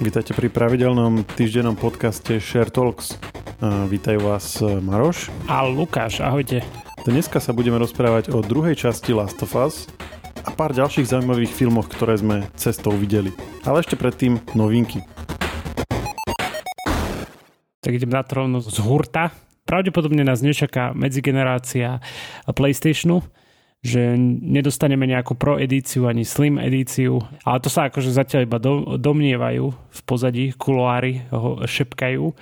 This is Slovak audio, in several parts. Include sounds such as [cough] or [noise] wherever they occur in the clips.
Vítajte pri pravidelnom týždennom podcaste Share Talks. Vítajú vás e, Maroš a Lukáš, ahojte. Dneska sa budeme rozprávať o druhej časti Last of Us a pár ďalších zaujímavých filmoch, ktoré sme cestou videli. Ale ešte predtým novinky. Tak idem na trónu z hurta. Pravdepodobne nás nečaká medzigenerácia PlayStationu, že nedostaneme nejakú pro edíciu ani slim edíciu, ale to sa akože zatiaľ iba domnievajú v pozadí, kuloári ho šepkajú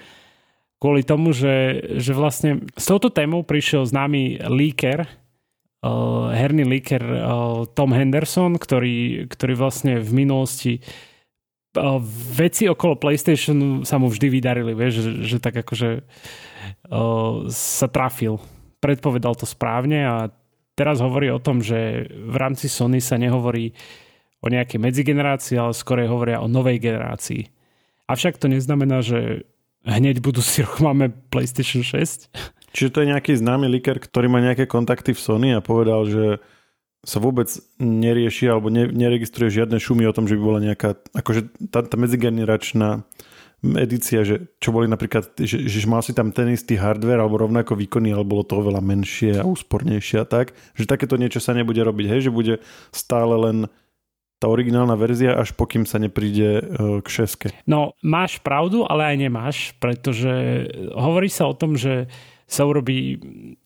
kvôli tomu, že, že vlastne s touto témou prišiel známy líker, uh, herný líker uh, Tom Henderson, ktorý, ktorý vlastne v minulosti uh, veci okolo PlayStationu sa mu vždy vydarili, vieš, že, že tak akože sa trafil. Predpovedal to správne a teraz hovorí o tom, že v rámci Sony sa nehovorí o nejakej medzigenerácii, ale skôr hovoria o novej generácii. Avšak to neznamená, že hneď budúci rok máme PlayStation 6. Čiže to je nejaký známy liker, ktorý má nejaké kontakty v Sony a povedal, že sa vôbec nerieši alebo ne, neregistruje žiadne šumy o tom, že by bola nejaká, akože tá, tá medzigeneračná edícia, že čo boli napríklad, že, že mal si tam ten istý hardware alebo rovnako výkonný, ale bolo to oveľa menšie a úspornejšie a tak, že takéto niečo sa nebude robiť, hej, že bude stále len tá originálna verzia, až pokým sa nepríde e, k šeske. No, máš pravdu, ale aj nemáš, pretože hovorí sa o tom, že sa urobí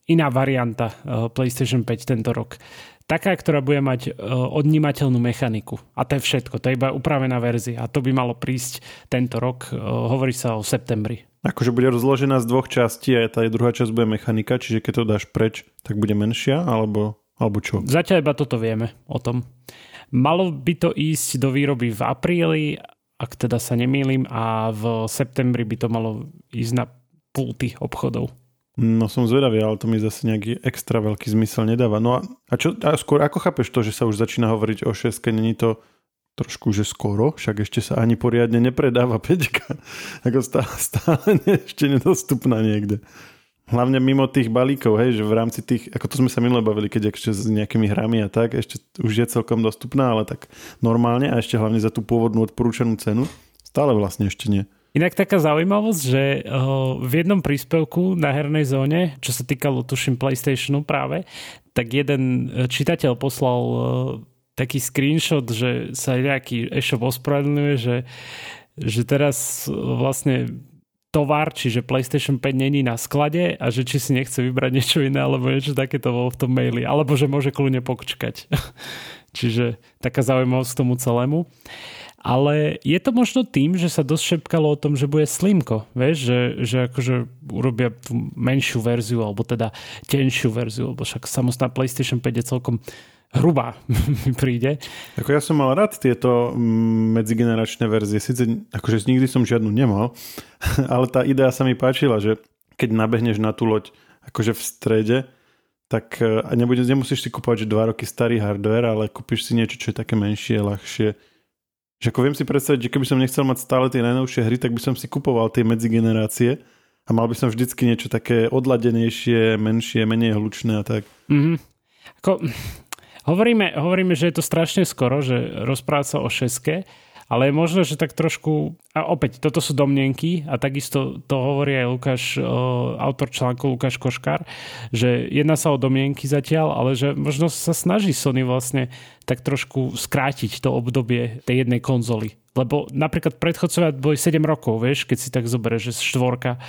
iná varianta e, PlayStation 5 tento rok taká, ktorá bude mať uh, odnímateľnú mechaniku. A to je všetko, to je iba upravená verzia. A to by malo prísť tento rok, uh, hovorí sa o septembri. Akože bude rozložená z dvoch častí a tá druhá časť bude mechanika, čiže keď to dáš preč, tak bude menšia, alebo, alebo čo? Zatiaľ iba toto vieme o tom. Malo by to ísť do výroby v apríli, ak teda sa nemýlim, a v septembri by to malo ísť na pulty obchodov. No som zvedavý, ale to mi zase nejaký extra veľký zmysel nedáva. No a, a, čo, a skôr ako chápeš to, že sa už začína hovoriť o 6 není to trošku, že skoro, však ešte sa ani poriadne nepredáva 5 [laughs] ako stále, stále [laughs] ešte nedostupná niekde. Hlavne mimo tých balíkov, hej, že v rámci tých, ako to sme sa minule bavili, keď ešte s nejakými hrami a tak, ešte už je celkom dostupná, ale tak normálne a ešte hlavne za tú pôvodnú odporúčanú cenu, stále vlastne ešte nie. Inak taká zaujímavosť, že v jednom príspevku na hernej zóne, čo sa týkalo tuším PlayStationu práve, tak jeden e, čitateľ poslal e, taký screenshot, že sa nejaký e-shop ospravedlňuje, že, že teraz vlastne tovar, čiže PlayStation 5 není na sklade a že či si nechce vybrať niečo iné alebo niečo takéto bolo v tom maili. Alebo že môže kľudne pokčkať. [laughs] čiže taká zaujímavosť k tomu celému. Ale je to možno tým, že sa dosť šepkalo o tom, že bude slimko, vieš, že, že akože urobia tú menšiu verziu, alebo teda tenšiu verziu, lebo však samostná PlayStation 5 je celkom hrubá, [laughs] mi príde. Ako ja som mal rád tieto mm, medzigeneračné verzie, síce akože nikdy som žiadnu nemal, [laughs] ale tá idea sa mi páčila, že keď nabehneš na tú loď akože v strede, tak e, nebude, nemusíš si kúpovať že dva roky starý hardware, ale kúpiš si niečo, čo je také menšie, ľahšie, že ako viem si predstaviť, že keby som nechcel mať stále tie najnovšie hry, tak by som si kupoval tie medzigenerácie a mal by som vždycky niečo také odladenejšie, menšie, menej hlučné a tak. Mm-hmm. Ako, hovoríme, hovoríme, že je to strašne skoro, že rozprávať sa o šeske, ale je možno, že tak trošku, a opäť, toto sú domnenky a takisto to hovorí aj Lukáš, autor článku Lukáš Koškár, že jedná sa o domnenky zatiaľ, ale že možno sa snaží Sony vlastne tak trošku skrátiť to obdobie tej jednej konzoly. Lebo napríklad predchodcovia boli 7 rokov, vieš, keď si tak zoberieš, že štvorka,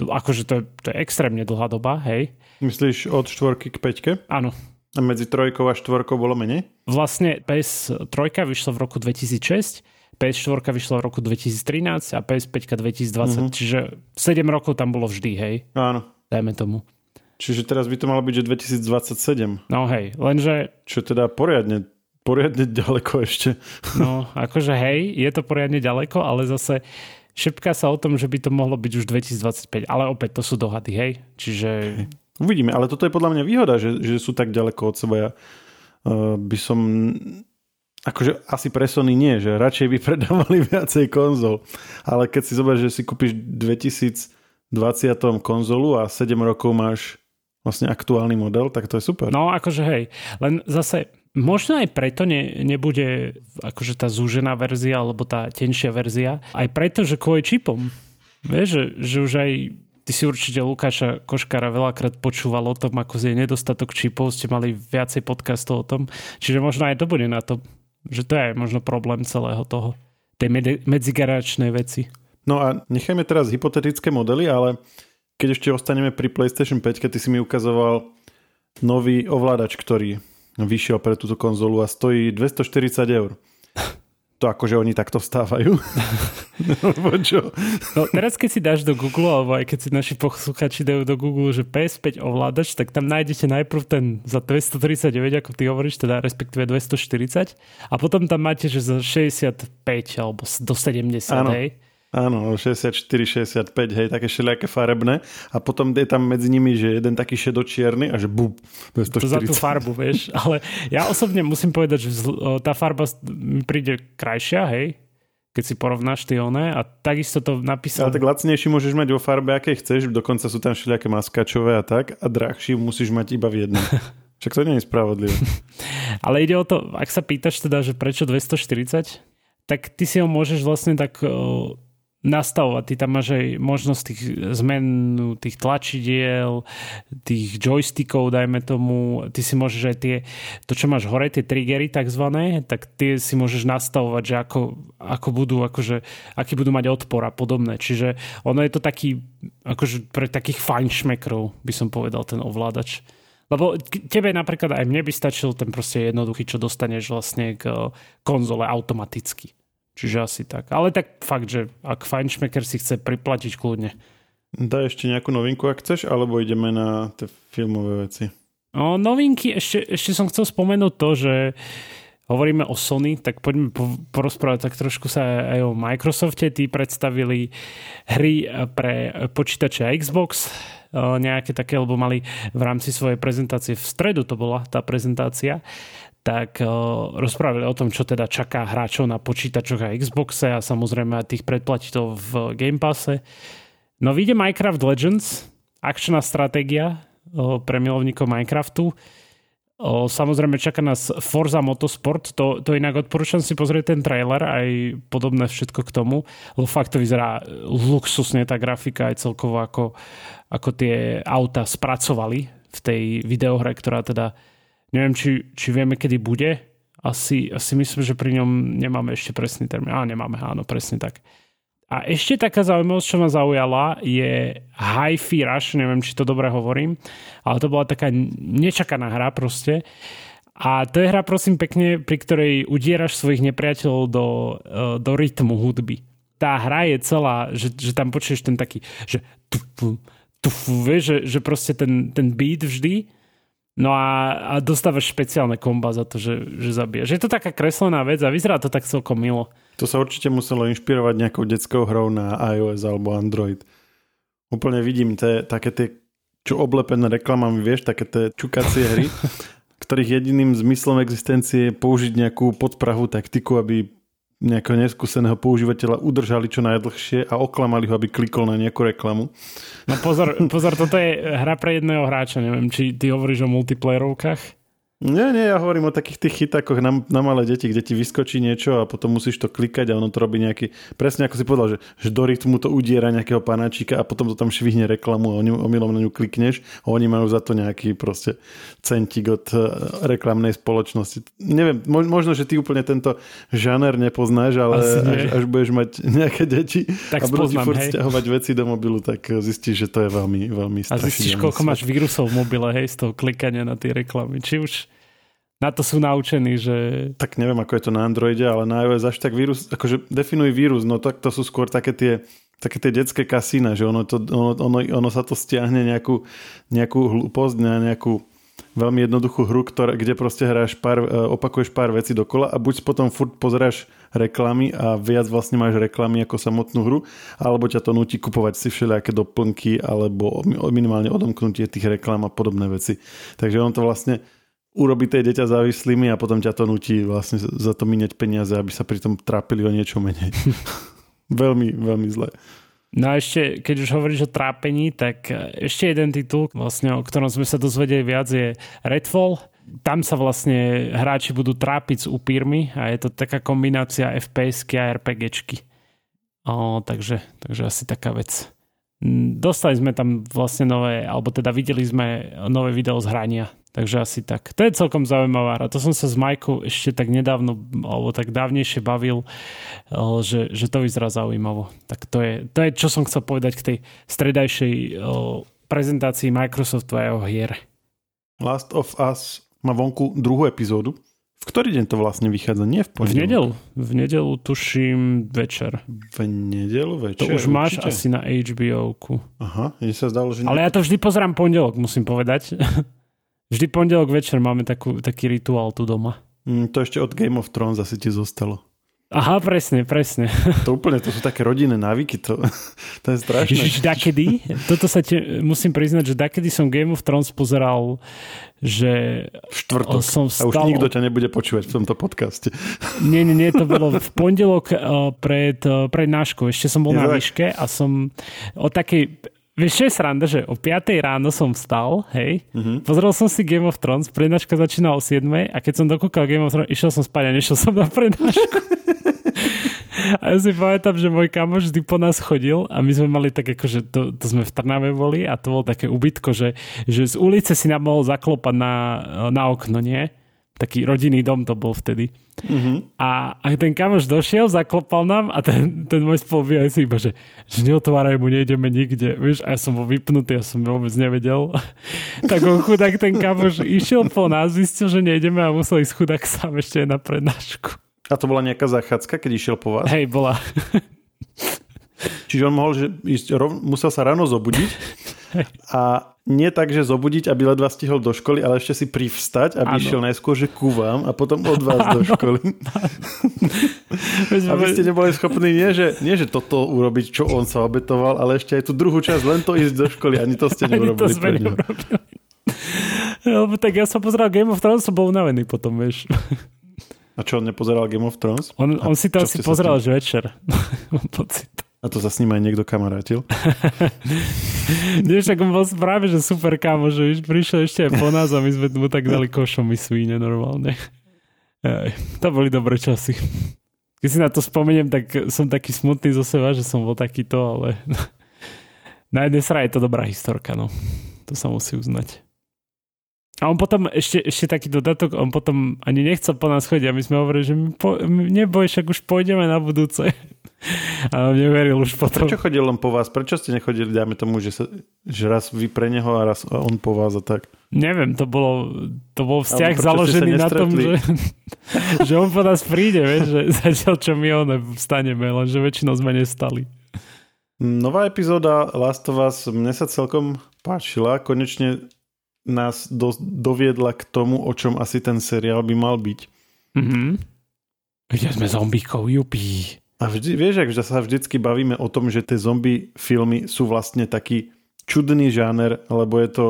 to, akože to je, to je extrémne dlhá doba, hej. Myslíš od štvorky k peťke? Áno. A medzi trojkou a štvorkou bolo menej? Vlastne PS3 vyšla v roku 2006 PS4 vyšla v roku 2013 a PS5 2020, mm-hmm. čiže 7 rokov tam bolo vždy, hej? Áno. Dajme tomu. Čiže teraz by to malo byť, že 2027. No hej, lenže... Čo teda poriadne, poriadne ďaleko ešte. No, akože hej, je to poriadne ďaleko, ale zase šepká sa o tom, že by to mohlo byť už 2025. Ale opäť, to sú dohady, hej? Čiže... Hej. Uvidíme, ale toto je podľa mňa výhoda, že, že sú tak ďaleko od seba. Ja uh, by som akože asi pre Sony nie, že radšej by predávali [laughs] viacej konzol. Ale keď si zoberieš, že si kúpiš v 2020 konzolu a 7 rokov máš vlastne aktuálny model, tak to je super. No akože hej, len zase možno aj preto ne, nebude akože tá zúžená verzia alebo tá tenšia verzia. Aj preto, že kvôli čipom. Vieš, že, že už aj ty si určite Lukáša Koškara veľakrát počúval o tom, ako je nedostatok čipov, ste mali viacej podcastov o tom. Čiže možno aj to bude na to, že to je možno problém celého toho, tej med- medzigaračnej veci. No a nechajme teraz hypotetické modely, ale keď ešte ostaneme pri PlayStation 5, keď ty si mi ukazoval nový ovládač, ktorý vyšiel pre túto konzolu a stojí 240 eur. To akože oni takto vstávajú? [laughs] no, čo? No, teraz keď si dáš do Google, alebo aj keď si naši posluchači dajú do Google, že PS5 ovládač, tak tam nájdete najprv ten za 239, ako ty hovoríš, teda respektíve 240 a potom tam máte, že za 65 alebo do 70, ano. hej. Áno, 64, 65, hej, také všelijaké farebné. A potom je tam medzi nimi, že jeden taký šedočierny a že bub, 240. To za tú farbu, vieš. [laughs] Ale ja osobne musím povedať, že tá farba mi príde krajšia, hej, keď si porovnáš tie oné a takisto to napísal. Ale tak lacnejší môžeš mať vo farbe, aké chceš, dokonca sú tam všelijaké maskačové a tak a drahší musíš mať iba v jednom. [laughs] Však to nie je spravodlivé. [laughs] Ale ide o to, ak sa pýtaš teda, že prečo 240, tak ty si ho môžeš vlastne tak nastavovať. Ty tam máš aj možnosť tých zmen, tých tlačidiel, tých joystickov, dajme tomu. Ty si môžeš aj tie, to čo máš hore, tie triggery takzvané, tak tie si môžeš nastavovať, že ako, ako budú, akože, aký budú mať odpor a podobné. Čiže ono je to taký, akože pre takých fajnšmekrov by som povedal ten ovládač. Lebo tebe napríklad aj mne by stačil ten proste jednoduchý, čo dostaneš vlastne k konzole automaticky. Čiže asi tak. Ale tak fakt, že ak Feinschmecker si chce priplatiť kľudne. Daj ešte nejakú novinku, ak chceš, alebo ideme na tie filmové veci? O, novinky, ešte, ešte som chcel spomenúť to, že hovoríme o Sony, tak poďme porozprávať tak trošku sa aj o Microsofte. Tí predstavili hry pre počítače a Xbox, nejaké také, lebo mali v rámci svojej prezentácie v stredu to bola tá prezentácia tak uh, rozprávali o tom, čo teda čaká hráčov na počítačoch a Xboxe a samozrejme aj tých predplatiteľov v Game Passe. No vyjde Minecraft Legends, akčná stratégia uh, pre milovníkov Minecraftu. Uh, samozrejme čaká nás Forza Motorsport, to, to inak odporúčam si pozrieť ten trailer, aj podobné všetko k tomu, lebo fakt to vyzerá luxusne tá grafika aj celkovo ako, ako tie auta spracovali v tej videohre, ktorá teda Neviem, či, či vieme, kedy bude. Asi, asi myslím, že pri ňom nemáme ešte presný termín. Á, nemáme, áno, presne tak. A ešte taká zaujímavosť, čo ma zaujala, je Hi-Fi Rush, neviem, či to dobre hovorím, ale to bola taká nečakaná hra proste. A to je hra, prosím pekne, pri ktorej udieraš svojich nepriateľov do, e, do rytmu hudby. Tá hra je celá, že, že tam počuješ ten taký, že tufu, tufu, vieš, že, že proste ten, ten beat vždy No a, a dostávaš špeciálne komba za to, že, že zabiješ. Je to taká kreslená vec a vyzerá to tak celkom milo. To sa určite muselo inšpirovať nejakou detskou hrou na iOS alebo Android. Úplne vidím te, také tie, čo oblepené reklamami, vieš, také tie čukacie hry, ktorých jediným zmyslom existencie je použiť nejakú podprahu taktiku, aby nejakého neskúseného používateľa udržali čo najdlhšie a oklamali ho, aby klikol na nejakú reklamu. No pozor, pozor, toto je hra pre jedného hráča, neviem, či ty hovoríš o multiplayerovkách? Nie, nie, ja hovorím o takých tých chytákoch na, na malé deti, kde ti vyskočí niečo a potom musíš to klikať a ono to robí nejaký, presne ako si povedal, že, že do rytmu to udiera nejakého panáčika a potom to tam švihne reklamu a omylom na ňu klikneš a oni majú za to nejaký proste centík od uh, reklamnej spoločnosti. Neviem, možno, že ty úplne tento žáner nepoznáš, ale až, až budeš mať nejaké deti tak a budú ti furt stiahovať veci do mobilu, tak zistíš, že to je veľmi, veľmi A zistíš, koľko máš vírusov v mobile, hej, z toho klikania na tie reklamy. Či už na to sú naučení, že... Tak neviem, ako je to na Androide, ale na iOS až tak vírus, akože definuj vírus, no tak to sú skôr také tie, také tie detské kasína, že ono, to, ono, ono, ono sa to stiahne nejakú, nejakú hlúposť na nejakú veľmi jednoduchú hru, ktoré, kde proste hráš pár, e, opakuješ pár vecí dokola a buď potom furt pozeráš reklamy a viac vlastne máš reklamy ako samotnú hru, alebo ťa to nutí kupovať si všelijaké doplnky alebo minimálne odomknutie tých reklam a podobné veci. Takže on to vlastne urobiť tie dieťa závislými a potom ťa to nutí vlastne za to minieť peniaze, aby sa pri tom trápili o niečo menej. [laughs] veľmi, veľmi zle. No a ešte, keď už hovoríš o trápení, tak ešte jeden titul, vlastne, o ktorom sme sa dozvedeli viac, je Redfall. tam sa vlastne hráči budú trápiť s upírmi a je to taká kombinácia FPS-ky a RPGčky. O, takže, takže asi taká vec. Dostali sme tam vlastne nové, alebo teda videli sme nové video z hrania, takže asi tak. To je celkom zaujímavá hra. To som sa s Majkou ešte tak nedávno, alebo tak dávnejšie bavil, že, že to vyzerá zaujímavo. Tak to je, to je, čo som chcel povedať k tej stredajšej prezentácii Microsoftu a jeho hier. Last of Us má vonku druhú epizódu. V ktorý deň to vlastne vychádza? Nie v pondelok? V nedelu. V nedelu tuším večer. V nedelu večer? To už máš určite. asi na HBO-ku. Aha, mne sa zdalo, že... Ale ja to vždy pozerám pondelok, musím povedať. [laughs] vždy pondelok večer máme takú, taký rituál tu doma. Mm, to ešte od Game of Thrones asi ti zostalo. Aha, presne, presne. [laughs] To úplne, to sú také rodinné návyky, to, [laughs] to je strašné. Ježiš, dakedy, toto sa te, musím priznať, že dakedy som Game of Thrones pozeral, že v štvrtok. som vstal... A už nikto ťa nebude počúvať v tomto podcaste. Nie, nie, nie, to bolo v pondelok uh, pred, uh, pred náškou. Ešte som bol je na výške a som o takej Vieš, čo je sranda, že o 5 ráno som vstal, hej, uh-huh. pozrel som si Game of Thrones, prednáška začínala o 7 a keď som dokúkal Game of Thrones, išiel som spať a nešiel som na prednášku. [laughs] a ja si pamätám, že môj kamoš vždy po nás chodil a my sme mali tak akože, to, to sme v Trnave boli a to bolo také ubytko, že, že z ulice si nám mohol zaklopať na, na okno, nie? Taký rodinný dom to bol vtedy. Mm-hmm. A, a ten kamoš došiel, zaklopal nám a ten, ten môj spolubývaj si iba, že, že neotváraj mu, nejdeme nikde. Vieš, a ja som bol vypnutý, ja som vôbec nevedel. [laughs] tak on chudák ten kamoš išiel po nás, zistil, že nejdeme a musel ísť chudák sám ešte na prednášku. A to bola nejaká zachádzka, keď išiel po vás? Hej, bola. Čiže on mohol že ísť, musel sa ráno zobudiť [laughs] a nie tak, že zobudiť, aby ledva stihol do školy, ale ešte si privstať, aby ano. išiel najskôr, že ku vám a potom od vás ano. do školy. [laughs] aby ste neboli schopní nie že, nie, že toto urobiť, čo on sa obetoval, ale ešte aj tú druhú časť, len to ísť do školy. Ani to ste neurobili. Ani to sme neurobili. [laughs] Lebo tak ja som pozeral Game of Thrones, som bol unavený potom, vieš. A čo, on nepozeral Game of Thrones? On, on si to asi pozeral že večer. [laughs] Mám pocit. A to sa s ním aj niekto kamarátil? [laughs] Nie, však on bol práve, že super kámo, že prišiel ešte aj po nás a my sme mu tak dali košom my svíne normálne. Aj, to boli dobré časy. Keď si na to spomeniem, tak som taký smutný zo seba, že som bol takýto, ale [laughs] na jednej strane je to dobrá historka, no. To sa musí uznať. A on potom, ešte, ešte taký dodatok, on potom ani nechcel po nás chodiť a my sme hovorili, že my po, my neboj, však už pôjdeme na budúce. A neveril už potom. Prečo chodil len po vás? Prečo ste nechodili, dáme tomu, že, sa, že raz vy pre neho a raz on po vás a tak? Neviem, to bolo, to bol vzťah založený na tom, že, [laughs] že on po nás príde, vieš, že zatiaľ čo my on vstaneme, lenže väčšinou sme nestali. Nová epizóda Last of Us mne sa celkom páčila. Konečne nás do, doviedla k tomu, o čom asi ten seriál by mal byť. Mhm. Videli sme zombíkov, jupí. A vždy, vieš, ak sa vždycky bavíme o tom, že tie zombie filmy sú vlastne taký čudný žáner, lebo je to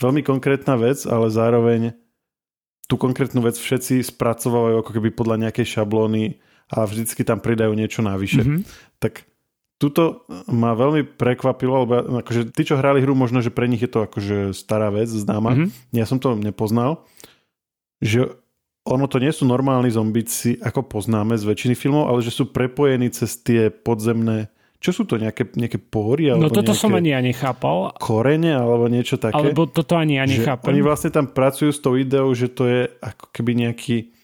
veľmi konkrétna vec, ale zároveň tú konkrétnu vec všetci spracovávajú ako keby podľa nejakej šablóny a vždycky tam pridajú niečo navyše. Mm-hmm. Tak Tuto ma veľmi prekvapilo, lebo akože tí, čo hrali hru, možno, že pre nich je to akože stará vec, známa. Mm-hmm. Ja som to nepoznal. Že ono to nie sú normálni zombici, ako poznáme z väčšiny filmov, ale že sú prepojení cez tie podzemné čo sú to, nejaké, nejaké pohory? no toto som ani ja nechápal. Korene alebo niečo také? Alebo toto ani ja nechápam. Oni vlastne tam pracujú s tou ideou, že to je ako keby nejaký...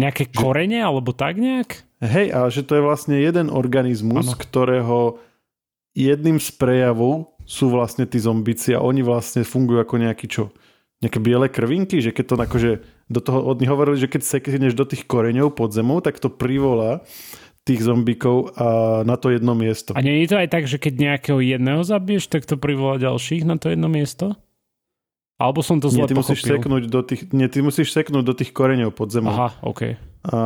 Nejaké že... korene alebo tak nejak? Hej, ale že to je vlastne jeden organizmus, ano. ktorého jedným z prejavov sú vlastne tí zombici a oni vlastne fungujú ako nejaký čo? Nejaké biele krvinky, že keď to akože do toho od nich hovorili, že keď sekneš do tých koreňov pod zemou, tak to privolá tých zombikov a na to jedno miesto. A nie je to aj tak, že keď nejakého jedného zabiješ, tak to privolá ďalších na to jedno miesto? Alebo som to zle nie, ty musíš seknúť do tých, nie, ty musíš seknúť do tých koreňov pod zemou. Aha, OK. A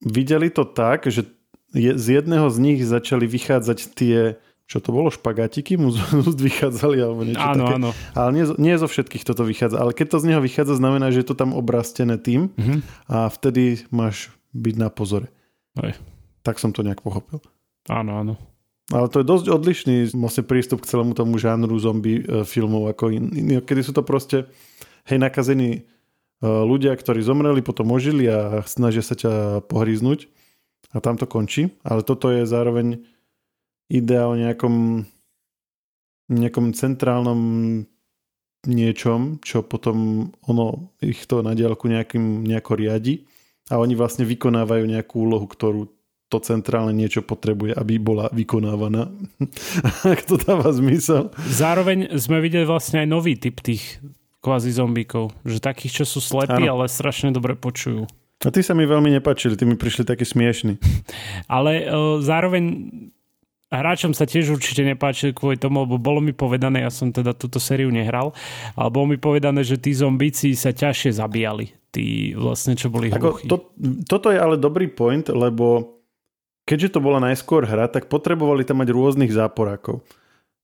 videli to tak, že je, z jedného z nich začali vychádzať tie, čo to bolo, špagatiky mu [laughs] vychádzali alebo niečo áno, také. Áno. Ale nie, nie zo všetkých toto vychádza. Ale keď to z neho vychádza, znamená, že je to tam obrastené tým mm-hmm. a vtedy máš byť na pozore. Aj. Tak som to nejak pochopil. Áno, áno. Ale to je dosť odlišný vlastne prístup k celému tomu žánru zombie e, filmov ako in, in, kedy sú to proste hej, nakazení ľudia, ktorí zomreli, potom ožili a snažia sa ťa pohríznúť a tam to končí. Ale toto je zároveň idea o nejakom, nejakom centrálnom niečom, čo potom ono ich to na diálku nejakým, nejako riadi a oni vlastne vykonávajú nejakú úlohu, ktorú to centrálne niečo potrebuje, aby bola vykonávaná. [laughs] Ak to dáva zmysel. Zároveň sme videli vlastne aj nový typ tých kvázi zombíkov. Že takých, čo sú slepí, ano. ale strašne dobre počujú. A ty sa mi veľmi nepačili, ty mi prišli taký smiešný. [laughs] ale uh, zároveň hráčom sa tiež určite nepáčili kvôli tomu, lebo bolo mi povedané, ja som teda túto sériu hral, ale bolo mi povedané, že tí zombíci sa ťažšie zabíjali. Tí vlastne, čo boli Ako, to, toto je ale dobrý point, lebo keďže to bola najskôr hra, tak potrebovali tam mať rôznych záporákov.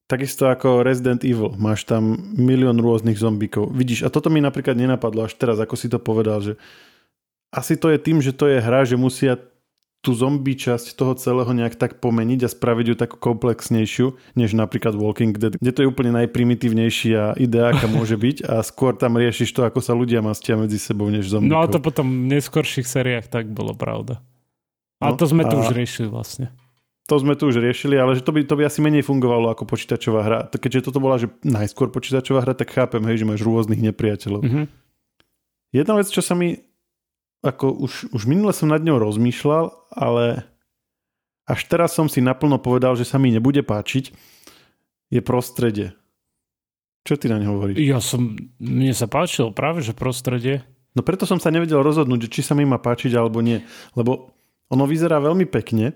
Takisto ako Resident Evil, máš tam milión rôznych zombíkov. Vidíš, a toto mi napríklad nenapadlo až teraz, ako si to povedal, že asi to je tým, že to je hra, že musia tú zombie časť toho celého nejak tak pomeniť a spraviť ju takú komplexnejšiu, než napríklad Walking Dead, kde to je úplne najprimitívnejšia idea, aká môže byť a skôr tam riešiš to, ako sa ľudia mastia medzi sebou, než zombie. No a to potom v neskorších sériách tak bolo pravda. A no, to sme tu a... už riešili vlastne to sme tu už riešili, ale že to by, to by asi menej fungovalo ako počítačová hra. Keďže toto bola že najskôr počítačová hra, tak chápem, hej, že máš rôznych nepriateľov. Mm-hmm. Jedna vec, čo sa mi ako už, už minule som nad ňou rozmýšľal, ale až teraz som si naplno povedal, že sa mi nebude páčiť, je prostredie. Čo ty na ňo hovoríš? Ja som, mne sa páčilo práve, že prostredie. No preto som sa nevedel rozhodnúť, či sa mi má páčiť alebo nie. Lebo ono vyzerá veľmi pekne,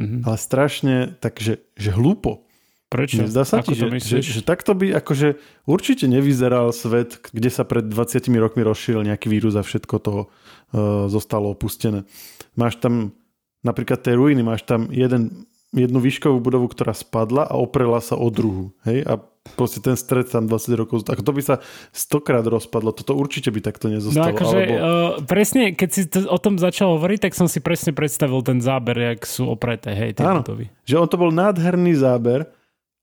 mm-hmm. ale strašne takže že hlúpo. Prečo? Zdá sa ti, že, že, že takto by akože určite nevyzeral svet, kde sa pred 20 rokmi rozšíril nejaký vírus a všetko to uh, zostalo opustené. Máš tam napríklad tie ruiny, máš tam jeden, jednu výškovú budovu, ktorá spadla a oprela sa o druhu. Hej? A proste ten stred tam 20 rokov, tak to by sa stokrát rozpadlo, toto určite by takto nezostalo. No akože alebo... uh, presne, keď si to, o tom začal hovoriť, tak som si presne predstavil ten záber, jak sú opreté, hej, tie Áno, budovy. že on to bol nádherný záber,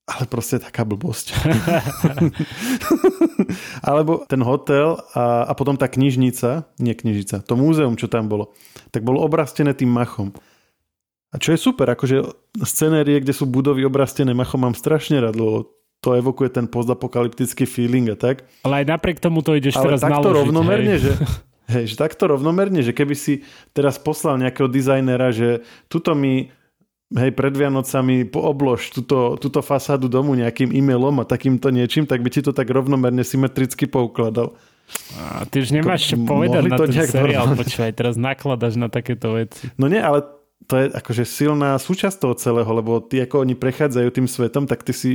ale proste taká blbosť. [laughs] Alebo ten hotel a, a potom tá knižnica, nie knižnica, to múzeum, čo tam bolo, tak bolo obrastené tým machom. A čo je super, akože scenérie, kde sú budovy obrastené machom, mám strašne rád, lebo to evokuje ten postapokalyptický feeling a tak. Ale aj napriek tomu to ideš Ale teraz takto naložiť, rovnomerne, hej. že hej, že takto rovnomerne, že keby si teraz poslal nejakého dizajnera, že tuto mi hej, pred Vianocami oblož túto, túto fasádu domu nejakým e-mailom a takýmto niečím, tak by ti to tak rovnomerne symetricky poukladal. A ty už nemáš čo povedať na ten seriál, počúvaj, teraz nakladaš na takéto veci. No nie, ale to je akože silná súčasť toho celého, lebo ty ako oni prechádzajú tým svetom, tak ty si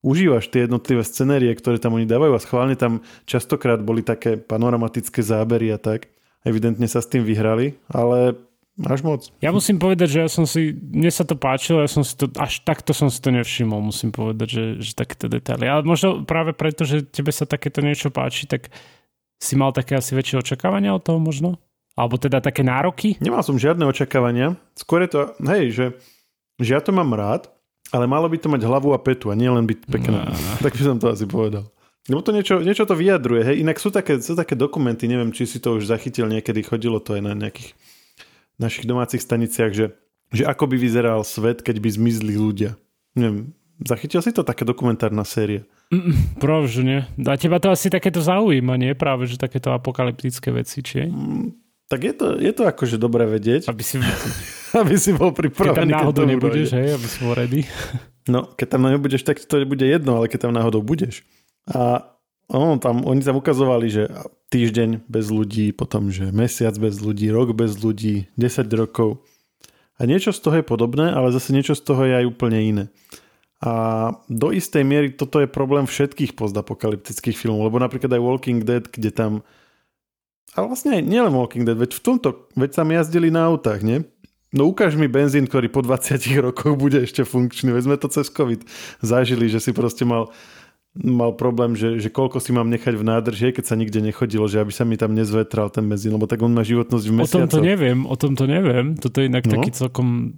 užívaš tie jednotlivé scenérie, ktoré tam oni dávajú a schválne tam častokrát boli také panoramatické zábery a tak. Evidentne sa s tým vyhrali, ale máš moc. Ja musím povedať, že ja som si, mne sa to páčilo, ja som si to, až takto som si to nevšimol, musím povedať, že, že takéto detaily. Ale možno práve preto, že tebe sa takéto niečo páči, tak si mal také asi väčšie očakávania od toho možno? Alebo teda také nároky? Nemal som žiadne očakávania. Skôr je to, hej, že, že ja to mám rád, ale malo by to mať hlavu a petu a nie len byť pekné. No. tak by som to asi povedal. Lebo to niečo, niečo to vyjadruje. Hej. Inak sú také, sú také dokumenty, neviem, či si to už zachytil niekedy, chodilo to aj na nejakých našich domácich staniciach, že, že ako by vyzeral svet, keď by zmizli ľudia. Neviem, zachytil si to také dokumentárna séria? Práve, že nie. A teba to asi takéto zaujíma, nie? Práve, že takéto apokalyptické veci, či? Mm, tak je to, je to akože dobré vedieť. Aby si, [laughs] aby si bol pripravený. Keď tam náhodou keď nebudeš, hej, aby si bol ready. No, keď tam nebudeš, tak to bude jedno, ale keď tam náhodou budeš. A on, tam, oni tam ukazovali, že týždeň bez ľudí, potom, že mesiac bez ľudí, rok bez ľudí, 10 rokov. A niečo z toho je podobné, ale zase niečo z toho je aj úplne iné. A do istej miery toto je problém všetkých postapokalyptických filmov, lebo napríklad aj Walking Dead, kde tam ale vlastne nielen Walking Dead, veď v tomto, veď tam jazdili na autách, nie? No ukáž mi benzín, ktorý po 20 rokoch bude ešte funkčný. Veď sme to cez COVID zažili, že si proste mal, mal problém, že, že koľko si mám nechať v nádrži, keď sa nikde nechodilo, že aby sa mi tam nezvetral ten benzín, lebo tak on má životnosť v mesiacoch. O tom to neviem, o tom to neviem. Toto je inak no? taký celkom...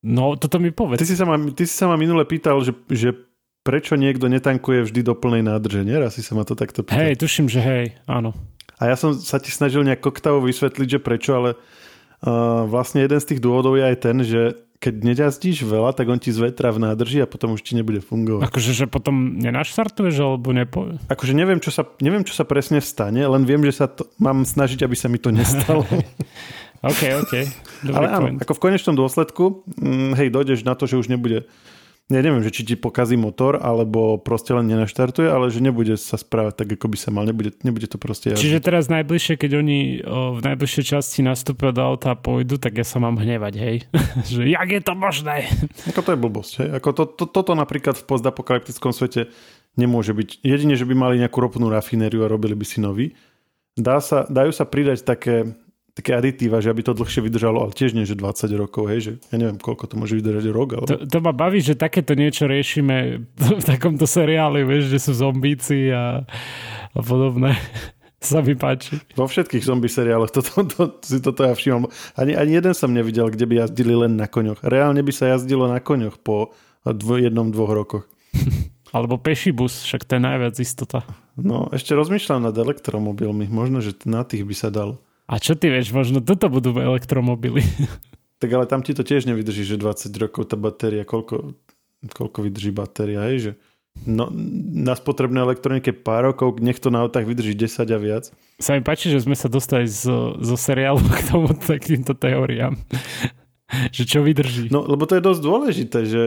No, toto mi povedz. Ty si sa ma, ty si sa ma minule pýtal, že, že prečo niekto netankuje vždy do plnej nádrže, nie? Raz si sa ma to takto pýtal. Hej, tuším, že hej, áno. A ja som sa ti snažil nejak koktavo vysvetliť, že prečo, ale uh, vlastne jeden z tých dôvodov je aj ten, že keď nejazdíš veľa, tak on ti zvetra v nádrži a potom už ti nebude fungovať. Akože, že potom nenaštartuješ, alebo nepo... Akože neviem čo, sa, neviem, čo sa presne stane, len viem, že sa to, mám snažiť, aby sa mi to nestalo. [laughs] OK, OK. Dobrý Ale áno, point. ako v konečnom dôsledku, mm, hej, dojdeš na to, že už nebude ja neviem, že či ti pokazí motor, alebo proste len nenaštartuje, ale že nebude sa správať tak, ako by sa mal. Nebude, nebude to proste jazdiť. Čiže teraz najbližšie, keď oni o, v najbližšej časti nastúpia do auta a pôjdu, tak ja sa mám hnevať, hej. [laughs] že jak je to možné? Ako to je blbosť, hej. Ako to, to, toto napríklad v postapokalyptickom svete nemôže byť. Jedine, že by mali nejakú ropnú rafinériu a robili by si nový. Dá sa, dajú sa pridať také také aditíva, že aby to dlhšie vydržalo, ale tiež nie, že 20 rokov, hej, že ja neviem, koľko to môže vydržať rok. Ale... To, to ma baví, že takéto niečo riešime [laughs] v takomto seriáli, vieš, že sú zombíci a, a podobné. [laughs] sa mi páči. Vo všetkých zombie seriáloch to, to, [laughs] to, si toto ja všímam. Ani, ani jeden som nevidel, kde by jazdili len na koňoch. Reálne by sa jazdilo na koňoch po dvo, jednom, dvoch rokoch. Alebo peší bus, však to je najviac istota. No, ešte rozmýšľam nad elektromobilmi. Možno, že na tých by sa dalo. A čo ty vieš, možno toto budú elektromobily. [laughs] Tak ale tam ti to tiež nevydrží, že 20 rokov tá batéria, koľko, koľko vydrží batéria, hej, že no, na spotrebnej elektronike pár rokov, nech to na autách vydrží 10 a viac. Sa mi páči, že sme sa dostali zo, zo seriálu [laughs] k tomu takýmto teóriám. [laughs] že čo vydrží. No, lebo to je dosť dôležité, že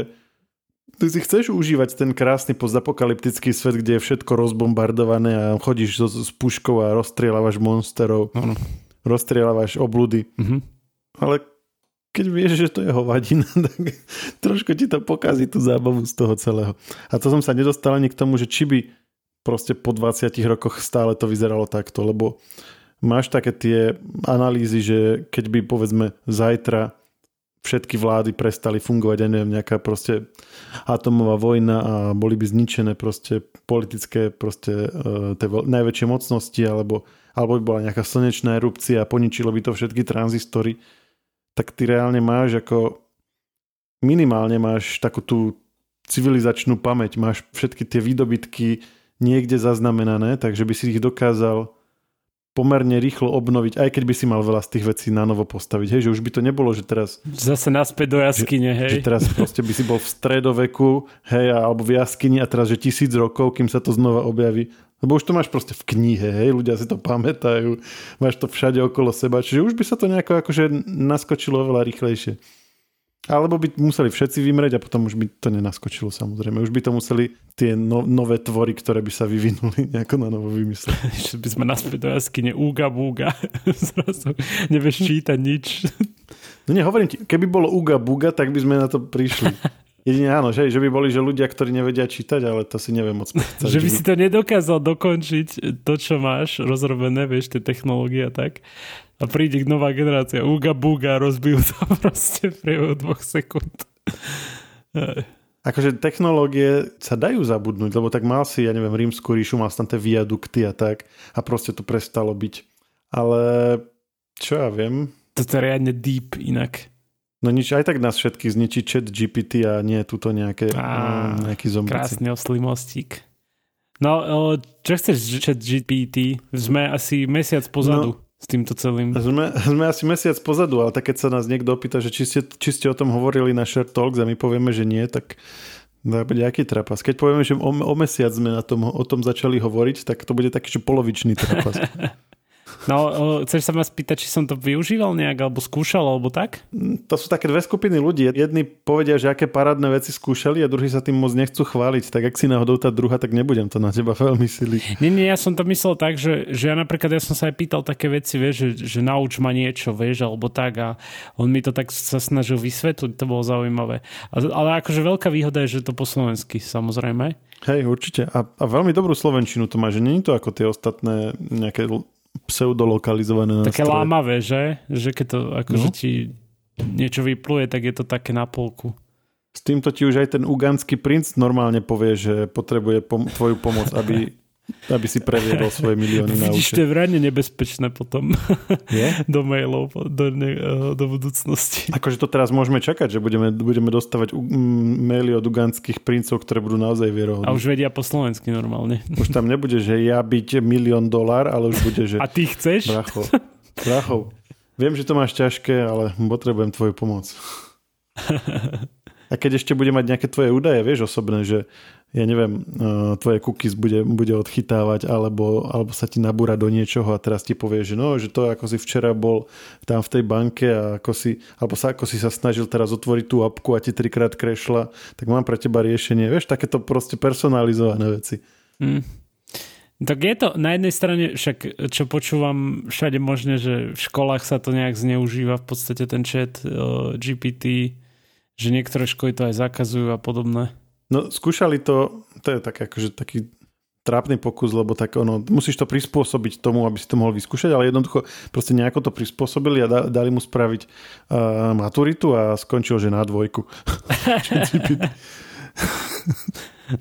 ty si chceš užívať ten krásny postapokalyptický svet, kde je všetko rozbombardované a chodíš so, s puškou a rozstrieľavaš monsterov. Áno rozstrieľavaš obludy. Mhm. Ale keď vieš, že to je hovadina, [laughs] tak trošku ti to pokazí tú zábavu z toho celého. A to som sa nedostal ani k tomu, že či by proste po 20 rokoch stále to vyzeralo takto, lebo máš také tie analýzy, že keď by povedzme zajtra všetky vlády prestali fungovať, ja neviem, nejaká proste atomová vojna a boli by zničené proste politické proste uh, tie najväčšie mocnosti alebo alebo by bola nejaká slnečná erupcia a poničilo by to všetky tranzistory, tak ty reálne máš ako minimálne máš takú tú civilizačnú pamäť, máš všetky tie výdobytky niekde zaznamenané, takže by si ich dokázal pomerne rýchlo obnoviť, aj keď by si mal veľa z tých vecí na novo postaviť. Hej, že už by to nebolo, že teraz... Zase naspäť do jaskyne, hej. Že teraz proste by si bol v stredoveku, hej, alebo v jaskyni a teraz, že tisíc rokov, kým sa to znova objaví. Lebo už to máš proste v knihe, hej, ľudia si to pamätajú, máš to všade okolo seba, čiže už by sa to nejako akože naskočilo oveľa rýchlejšie. Alebo by museli všetci vymrieť a potom už by to nenaskočilo samozrejme. Už by to museli tie no, nové tvory, ktoré by sa vyvinuli [laughs] nejako na novo vymyslieť. [laughs] Že by sme naspäť do jaskyne úga búga. [laughs] Zrazu nevieš čítať nič. No nehovorím ti, keby bolo úga buga, tak by sme na to prišli. Jedine áno, že, že by boli že ľudia, ktorí nevedia čítať, ale to si neviem moc predstaviť. Že by si to nedokázal dokončiť, to, čo máš rozrobené, vieš, tie technológie a tak. A príde nová generácia, uga buga, rozbijú to [laughs] proste v priebehu dvoch sekúnd. Akože technológie sa dajú zabudnúť, lebo tak mal si, ja neviem, rímsku ríšu, mal tam tie viadukty a tak a proste to prestalo byť. Ale čo ja viem. Toto je riadne deep inak. No nič, aj tak nás všetky zničí chat GPT a nie tuto nejaké, Á, nejaký zombici. Krásny oslý mostík. No, čo chceš chat GPT? Sme asi mesiac pozadu. No, s týmto celým. Sme, sme asi mesiac pozadu, ale tak keď sa nás niekto opýta, že či ste, či ste o tom hovorili na Share Talks a my povieme, že nie, tak to bude aký trapas. Keď povieme, že o, o mesiac sme na tom, o tom začali hovoriť, tak to bude taký, že polovičný trapas. [laughs] No, chceš sa ma spýtať, či som to využíval nejak, alebo skúšal, alebo tak? Mm, to sú také dve skupiny ľudí. Jedni povedia, že aké parádne veci skúšali a druhí sa tým moc nechcú chváliť. Tak ak si náhodou tá druhá, tak nebudem to na teba [laughs] veľmi siliť. Nie, nie, ja som to myslel tak, že, že ja napríklad, ja som sa aj pýtal také veci, vieš, že, že nauč ma niečo, vieš, alebo tak a on mi to tak sa snažil vysvetliť, to bolo zaujímavé. Ale akože veľká výhoda je, že to po slovensky, samozrejme. Hej, určite. A, a veľmi dobrú slovenčinu to má, že nie je to ako tie ostatné nejaké pseudolokalizované Také nástroje. lámavé, že? Že keď to akože no. ti niečo vypluje, tak je to také na polku. S týmto ti už aj ten uganský princ normálne povie, že potrebuje pom- tvoju pomoc, aby [laughs] aby si previedol svoje milióny na Vidíš, to je vrajne nebezpečné potom je? [laughs] do mailov do, ne, eh, do budúcnosti. Akože to teraz môžeme čakať, že budeme, budeme dostávať maily od ugandských princov, ktoré budú naozaj vierohodné. A už vedia po slovensky normálne. Už tam nebude, že ja byť milión dolár, ale už bude, že... A ty chceš? Bracho, bracho, viem, že to máš ťažké, ale potrebujem tvoju pomoc. [laughs] A keď ešte bude mať nejaké tvoje údaje, vieš, osobné, že ja neviem, uh, tvoje cookies bude, bude odchytávať alebo, alebo sa ti nabúra do niečoho a teraz ti povie, že no, že to ako si včera bol tam v tej banke a ako si, alebo sa, ako si sa snažil teraz otvoriť tú apku a ti trikrát krešla, tak mám pre teba riešenie. Vieš, takéto proste personalizované veci. Mm. Tak je to na jednej strane, však čo počúvam všade možné, že v školách sa to nejak zneužíva v podstate ten chat uh, GPT, že niektoré školy to aj zakazujú a podobné. No skúšali to, to je tak akože taký trápny pokus, lebo tak ono, musíš to prispôsobiť tomu, aby si to mohol vyskúšať, ale jednoducho proste nejako to prispôsobili a dali mu spraviť uh, maturitu a skončil, že na dvojku. [laughs]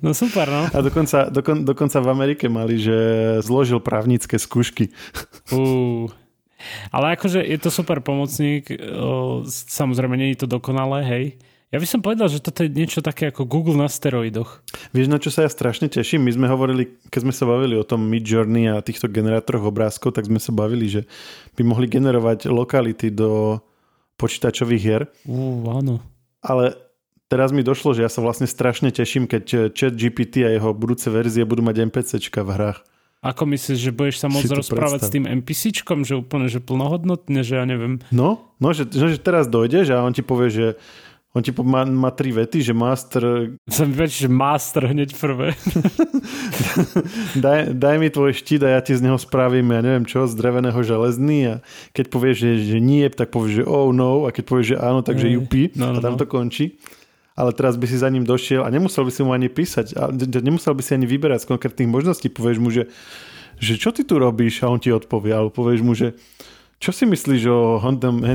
no super, no. A dokonca, dokon, dokonca v Amerike mali, že zložil právnické skúšky. Uh. Ale akože je to super pomocník, samozrejme nie je to dokonalé, hej, ja by som povedal, že toto je niečo také ako Google na steroidoch. Vieš, na čo sa ja strašne teším? My sme hovorili, keď sme sa bavili o tom Mid Journey a týchto generátoroch obrázkov, tak sme sa bavili, že by mohli generovať lokality do počítačových hier. Uh, áno. Ale teraz mi došlo, že ja sa vlastne strašne teším, keď chat GPT a jeho budúce verzie budú mať NPCčka v hrách. Ako myslíš, že budeš sa môcť rozprávať predstav. s tým NPCčkom, že úplne, že plnohodnotne, že ja neviem. No, no že, že teraz dojdeš a on ti povie, že on ti má, má tri vety, že master... Som veď, že master hneď prvé. [laughs] daj, daj mi tvoj štít a ja ti z neho spravím, ja neviem čo, z dreveného železný a keď povieš, že, že nie, tak povieš, že oh no a keď povieš, že áno, takže jupi no, no, a tam no. to končí. Ale teraz by si za ním došiel a nemusel by si mu ani písať, a nemusel by si ani vyberať z konkrétnych možností. Povieš mu, že, že čo ty tu robíš a on ti odpovie, alebo povieš mu, že čo si myslíš o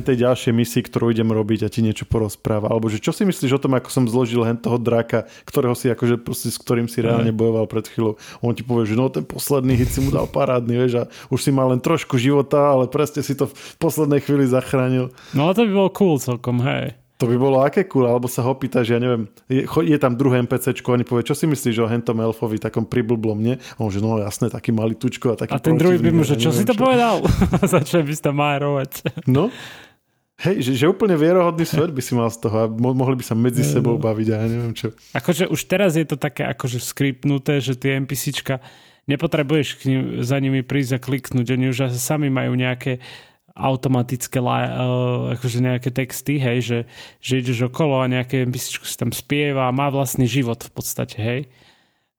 tej ďalšej misii, ktorú idem robiť a ti niečo porozpráva? Alebo že čo si myslíš o tom, ako som zložil hen toho draka, ktorého si akože proste, s ktorým si reálne bojoval pred chvíľou. On ti povie, že no ten posledný hit si mu dal parádny, vieš, a už si mal len trošku života, ale presne si to v poslednej chvíli zachránil. No to by bolo cool celkom, hej. To by bolo aké cool, alebo sa ho pýta, že ja neviem, je, je tam druhé NPCčko, oni povie, čo si myslíš o hentom elfovi, takom priblblom, nie? A on že no jasné, taký malý tučko a taký A ten druhý by mu, že čo si to čo. povedal? [laughs] Začal by sa márovať. no, Hej, že, že úplne vierohodný svet by si mal z toho a mo- mohli by sa medzi sebou baviť a ja neviem čo. Akože už teraz je to také akože skripnuté, že tie NPCčka nepotrebuješ k ním, za nimi prísť a kliknúť, oni už sami majú nejaké automatické uh, akože nejaké texty, hej, že, že ideš okolo a nejaké písičko si tam spieva a má vlastný život v podstate, hej.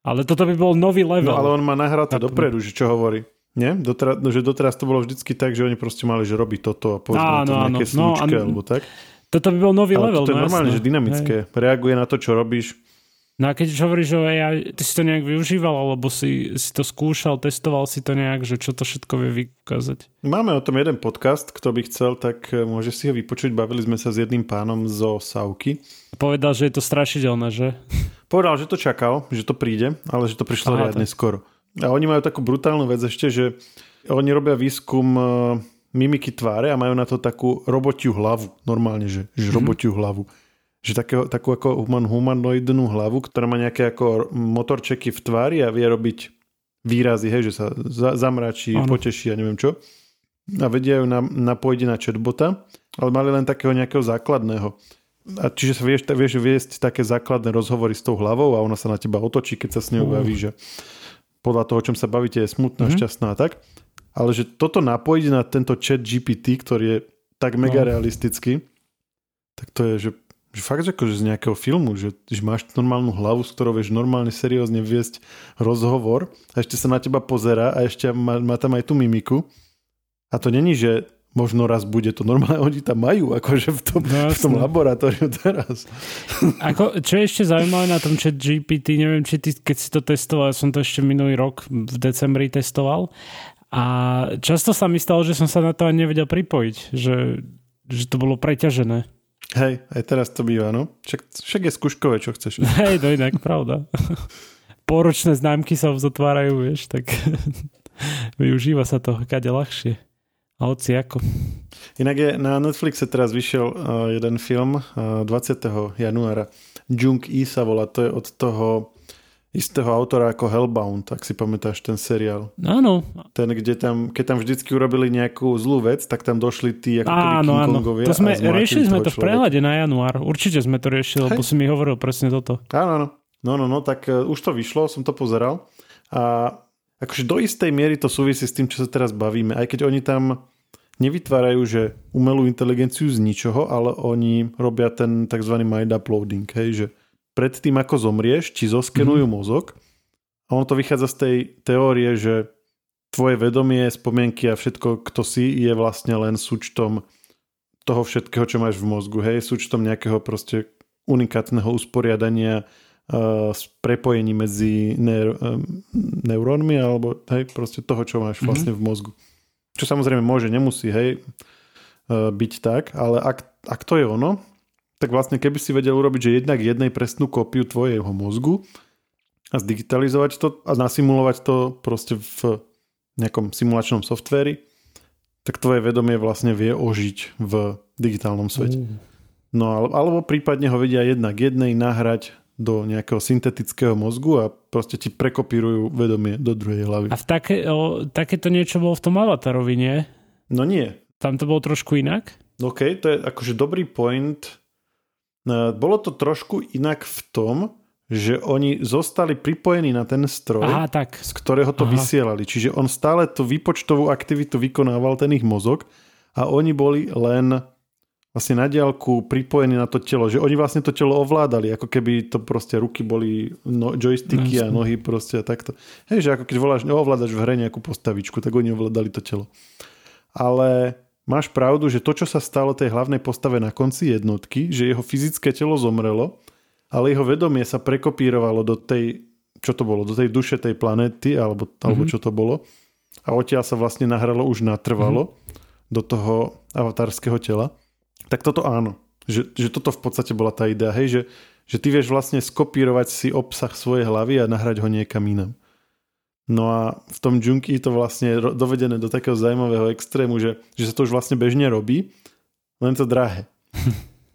Ale toto by bol nový level. No ale on má nahraté dopredu, že čo hovorí. Nie? Doteraz, no, že doteraz to bolo vždycky tak, že oni proste mali, že robí toto a povedzme to nejaké no, slúčke, alebo tak. Toto by bol nový ale level. to je no, normálne, jasné. že dynamické. Hej. Reaguje na to, čo robíš No a keď hovoríš o AI, ty si to nejak využíval, alebo si, si to skúšal, testoval si to nejak, že čo to všetko vie vykázať? Máme o tom jeden podcast, kto by chcel, tak e, môže si ho vypočuť. Bavili sme sa s jedným pánom zo Sauky. Povedal, že je to strašidelné, že? Povedal, že to čakal, že to príde, ale že to prišlo Aha, riadne tak. skoro. A oni majú takú brutálnu vec ešte, že oni robia výskum e, mimiky tváre a majú na to takú robotiu hlavu. Normálne, že, že mm-hmm. robotiu hlavu že takého, takú ako human, humanoidnú hlavu, ktorá má nejaké ako motorčeky v tvári a vie robiť výrazy, hej, že sa za, zamračí, ano. poteší a neviem čo. A vedia ju na, napojiť na chatbota, ale mali len takého nejakého základného. A čiže sa vieš, vieš viesť také základné rozhovory s tou hlavou a ona sa na teba otočí, keď sa s ňou baví, že podľa toho, o čom sa bavíte, je smutná, mm-hmm. šťastná a tak. Ale že toto napojiť na tento chat GPT, ktorý je tak mega no. realistický, tak to je, že že fakt že z nejakého filmu, že, že máš normálnu hlavu, s ktorou vieš normálne seriózne viesť rozhovor a ešte sa na teba pozera a ešte má, má tam aj tú mimiku. A to není, že možno raz bude to normálne, [laughs] oni tam majú, akože v tom, no, v tom laboratóriu teraz. [laughs] Ako, čo je ešte zaujímavé na tom chat GPT, neviem, či ty, keď si to testoval, ja som to ešte minulý rok v decembri testoval a často sa mi stalo, že som sa na to ani nevedel pripojiť, že, že to bolo preťažené. Hej, aj teraz to býva, no. Však, však je skúškové, čo chceš. [laughs] Hej, to inak, pravda. poročné známky sa uzatvárajú, vieš, tak [laughs] využíva sa to kade ľahšie. A hoci ako. Inak je na Netflixe teraz vyšiel uh, jeden film uh, 20. januára. Jung E sa volá, to je od toho istého autora ako Hellbound, ak si pamätáš ten seriál. Áno. Ten, kde tam, keď tam vždycky urobili nejakú zlú vec, tak tam došli tí ako áno, King áno. Kongovia. To sme, riešili sme to v prehľade na január. Určite sme to riešili, lebo si mi hovoril presne toto. Áno, áno. No, no, no, tak uh, už to vyšlo, som to pozeral. A akože do istej miery to súvisí s tým, čo sa teraz bavíme. Aj keď oni tam nevytvárajú, že umelú inteligenciu z ničoho, ale oni robia ten tzv. mind uploading, hej, že pred tým, ako zomrieš, ti zoskenujú mm-hmm. mozog a ono to vychádza z tej teórie, že tvoje vedomie, spomienky a všetko, kto si, je vlastne len súčtom toho všetkého, čo máš v mozgu, hej, súčtom nejakého proste unikátneho usporiadania uh, prepojení medzi neur, um, neurónmi alebo hej, proste toho, čo máš vlastne mm-hmm. v mozgu. Čo samozrejme môže, nemusí, hej, uh, byť tak, ale ak, ak to je ono, tak vlastne keby si vedel urobiť, že jednak jednej presnú kópiu tvojho mozgu a zdigitalizovať to a nasimulovať to proste v nejakom simulačnom softvéri, tak tvoje vedomie vlastne vie ožiť v digitálnom svete. Mm. No alebo prípadne ho vedia jednak jednej nahrať do nejakého syntetického mozgu a proste ti prekopírujú vedomie do druhej hlavy. A v o, takéto niečo bolo v tom Avatarovi, nie? No nie. Tam to bolo trošku inak? OK, to je akože dobrý point bolo to trošku inak v tom, že oni zostali pripojení na ten stroj, Aha, tak. z ktorého to Aha. vysielali. Čiže on stále tú výpočtovú aktivitu vykonával, ten ich mozog, a oni boli len vlastne na diálku pripojení na to telo, že oni vlastne to telo ovládali, ako keby to proste ruky boli no, joysticky no, a nohy proste a takto. Hej, že ako keď voláš, ovládaš v hre nejakú postavičku, tak oni ovládali to telo. Ale máš pravdu, že to, čo sa stalo tej hlavnej postave na konci jednotky, že jeho fyzické telo zomrelo, ale jeho vedomie sa prekopírovalo do tej, čo to bolo, do tej duše tej planéty, alebo, mm-hmm. alebo čo to bolo. A odtiaľ sa vlastne nahralo už natrvalo mm-hmm. do toho avatárskeho tela. Tak toto áno. Že, že toto v podstate bola tá idea, hej, že, že ty vieš vlastne skopírovať si obsah svojej hlavy a nahrať ho niekam inam. No a v tom Junkie to vlastne je dovedené do takého zaujímavého extrému, že, že sa to už vlastne bežne robí, len to drahé. [laughs]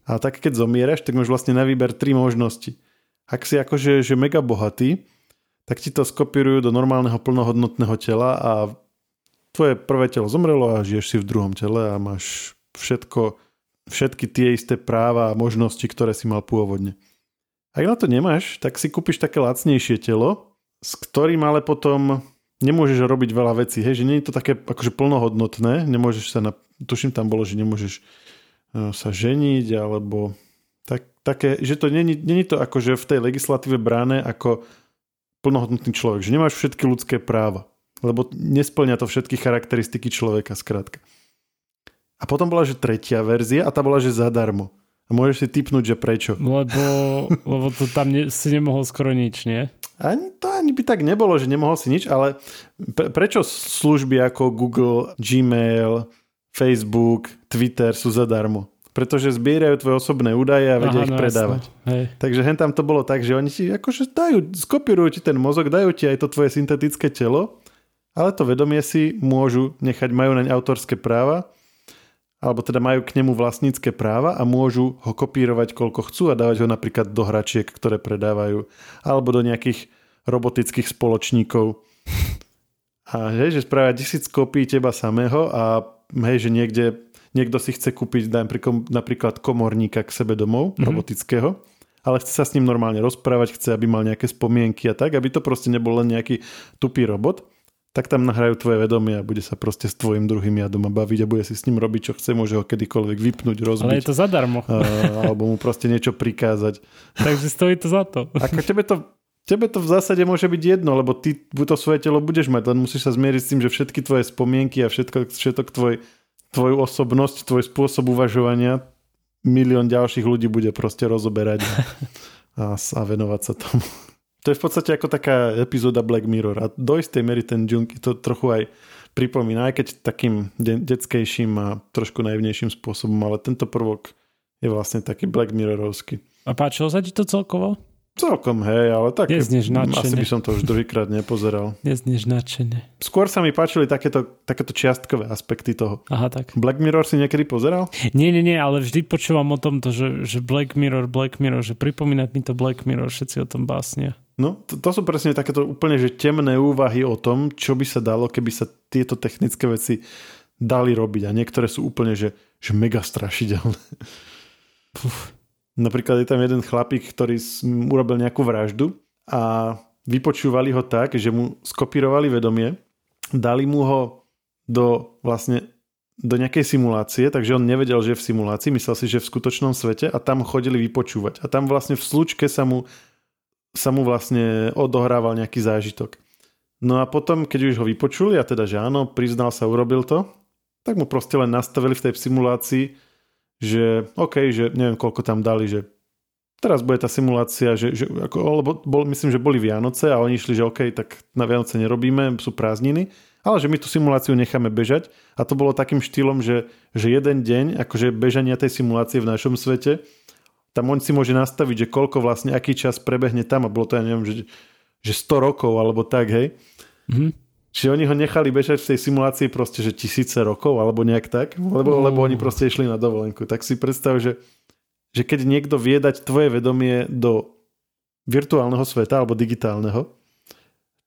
A tak keď zomieraš, tak máš vlastne na výber tri možnosti. Ak si akože že mega bohatý, tak ti to skopírujú do normálneho plnohodnotného tela a tvoje prvé telo zomrelo a žiješ si v druhom tele a máš všetko všetky tie isté práva a možnosti, ktoré si mal pôvodne. Ak na to nemáš, tak si kúpiš také lacnejšie telo, s ktorým ale potom nemôžeš robiť veľa vecí. Hej, že nie je to také akože plnohodnotné, nemôžeš sa, na, tuším tam bolo, že nemôžeš uh, sa ženiť, alebo tak, také, že to není, není to akože v tej legislatíve bráne ako plnohodnotný človek, že nemáš všetky ľudské práva, lebo nesplňa to všetky charakteristiky človeka, skrátka. A potom bola, že tretia verzia a tá bola, že zadarmo. A môžeš si typnúť, že prečo. Lebo, lebo to tam ne, si nemohol skoro nič, nie? Ani, to ani by tak nebolo, že nemohol si nič, ale pre, prečo služby ako Google, Gmail, Facebook, Twitter sú zadarmo? Pretože zbierajú tvoje osobné údaje a vedia Aha, ich no predávať. Hej. Takže hen tam to bolo tak, že oni ti akože dajú, skopírujú ti ten mozog, dajú ti aj to tvoje syntetické telo, ale to vedomie si môžu nechať, majú naň autorské práva alebo teda majú k nemu vlastnícke práva a môžu ho kopírovať koľko chcú a dávať ho napríklad do hračiek, ktoré predávajú, alebo do nejakých robotických spoločníkov. A hej, že spravia tisíc kopí teba samého a hej, že niekde niekto si chce kúpiť napríklad komorníka k sebe domov, mm-hmm. robotického, ale chce sa s ním normálne rozprávať, chce, aby mal nejaké spomienky a tak, aby to proste nebol len nejaký tupý robot tak tam nahrajú tvoje vedomie a bude sa proste s tvojim druhým jadom a baviť a bude si s ním robiť, čo chce, môže ho kedykoľvek vypnúť, rozbiť. Ale je to zadarmo. A, alebo mu proste niečo prikázať. Takže stojí to za to. Ako tebe to, tebe to v zásade môže byť jedno, lebo ty to svoje telo budeš mať, len musíš sa zmieriť s tým, že všetky tvoje spomienky a všetko, všetko tvoj, tvoju osobnosť, tvoj spôsob uvažovania milión ďalších ľudí bude proste rozoberať a, a venovať sa tomu. To je v podstate ako taká epizóda Black Mirror a do istej mery ten Junkie to trochu aj pripomína, aj keď takým de- detskejším a trošku naivnejším spôsobom, ale tento prvok je vlastne taký Black Mirrorovský. A páčilo sa ti to celkovo? Celkom, hej, ale tak Neznieš asi by som to už druhýkrát nepozeral. [laughs] Neznieš nadšene. Skôr sa mi páčili takéto, takéto čiastkové aspekty toho. Aha, tak. Black Mirror si niekedy pozeral? Nie, nie, nie, ale vždy počúvam o tomto, že, že Black Mirror, Black Mirror, že pripomína mi to Black Mirror, všetci o tom básnia. No, to, to sú presne takéto úplne že temné úvahy o tom, čo by sa dalo, keby sa tieto technické veci dali robiť. A niektoré sú úplne, že, že mega strašidelné. Uf. Napríklad je tam jeden chlapík, ktorý urobil nejakú vraždu a vypočúvali ho tak, že mu skopírovali vedomie, dali mu ho do vlastne do nejakej simulácie, takže on nevedel, že je v simulácii, myslel si, že je v skutočnom svete a tam chodili vypočúvať. A tam vlastne v slučke sa mu, sa mu vlastne odohrával nejaký zážitok. No a potom, keď už ho vypočuli, a teda, že áno, priznal sa, urobil to, tak mu proste len nastavili v tej simulácii, že OK, že neviem, koľko tam dali, že teraz bude tá simulácia, že, že ako, lebo bol, myslím, že boli Vianoce a oni išli, že OK, tak na Vianoce nerobíme, sú prázdniny, ale že my tú simuláciu necháme bežať a to bolo takým štýlom, že, že jeden deň, akože bežania tej simulácie v našom svete, tam on si môže nastaviť, že koľko vlastne, aký čas prebehne tam a bolo to, ja neviem, že, že 100 rokov alebo tak, hej. Mhm. Čiže oni ho nechali bežať v tej simulácii proste, že tisíce rokov alebo nejak tak, lebo, lebo oni proste išli na dovolenku. Tak si predstav, že, že keď niekto vie dať tvoje vedomie do virtuálneho sveta alebo digitálneho,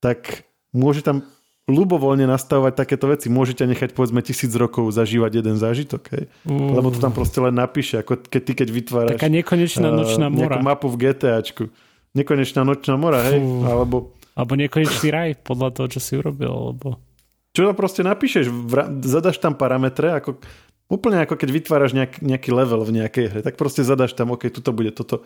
tak môže tam ľubovoľne nastavovať takéto veci. Môže ťa nechať povedzme tisíc rokov zažívať jeden zážitok, hej? Uh, lebo to tam proste len napíše, ako keď ty keď vytváraš Taká nekonečná eh, nočná mora. mapu v GTAčku. Nekonečná nočná mora, hej? Fú. Alebo Alebo nekonečný raj, podľa toho, čo si urobil. Alebo... Čo to proste napíšeš, vra- zadaš tam parametre, ako, úplne ako keď vytváraš nejak, nejaký level v nejakej hre, tak proste zadaš tam, ok, tuto bude toto,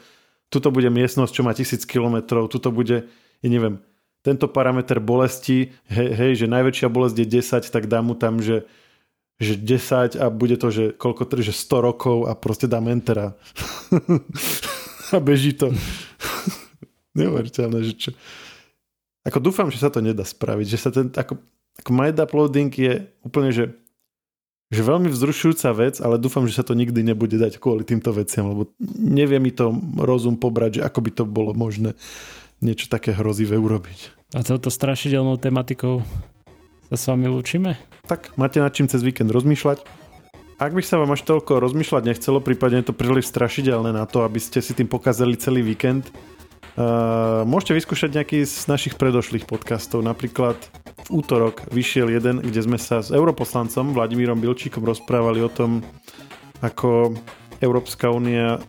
tuto bude miestnosť, čo má tisíc kilometrov, tuto bude, ja neviem, tento parameter bolesti, hej, hej, že najväčšia bolesť je 10, tak dám mu tam, že, že 10 a bude to, že koľko, že 100 rokov a proste dám enter a, [laughs] a beží to. [laughs] Neuveriteľné, že čo. Ako dúfam, že sa to nedá spraviť, že sa ten, ako, ako mind uploading je úplne, že, že veľmi vzrušujúca vec, ale dúfam, že sa to nikdy nebude dať kvôli týmto veciam, lebo nevie mi to rozum pobrať, že ako by to bolo možné niečo také hrozivé urobiť. A touto strašidelnou tematikou sa s vami lúčime? Tak, máte nad čím cez víkend rozmýšľať? Ak by sa vám až toľko rozmýšľať nechcelo, prípadne je to príliš strašidelné na to, aby ste si tým pokazali celý víkend, uh, môžete vyskúšať nejaký z našich predošlých podcastov. Napríklad v útorok vyšiel jeden, kde sme sa s europoslancom Vladimírom Bilčíkom rozprávali o tom, ako Európska únia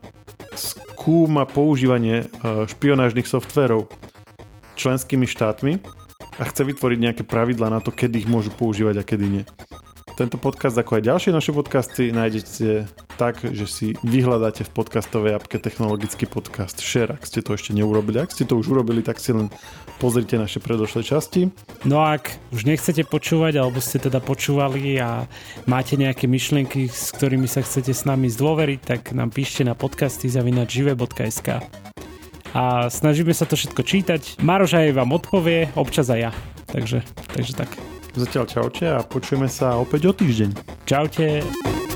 skúma používanie uh, špionážnych softverov členskými štátmi a chce vytvoriť nejaké pravidlá na to, kedy ich môžu používať a kedy nie. Tento podcast, ako aj ďalšie naše podcasty, nájdete tak, že si vyhľadáte v podcastovej apke technologický podcast Share, ak ste to ešte neurobili. Ak ste to už urobili, tak si len pozrite naše predošlé časti. No a ak už nechcete počúvať, alebo ste teda počúvali a máte nejaké myšlienky, s ktorými sa chcete s nami zdôveriť, tak nám píšte na podcasty zavinačive.sk a snažíme sa to všetko čítať. Maroš aj vám odpovie, občas aj ja. Takže, takže tak. Zatiaľ čaute a počujeme sa opäť o týždeň. Čaute.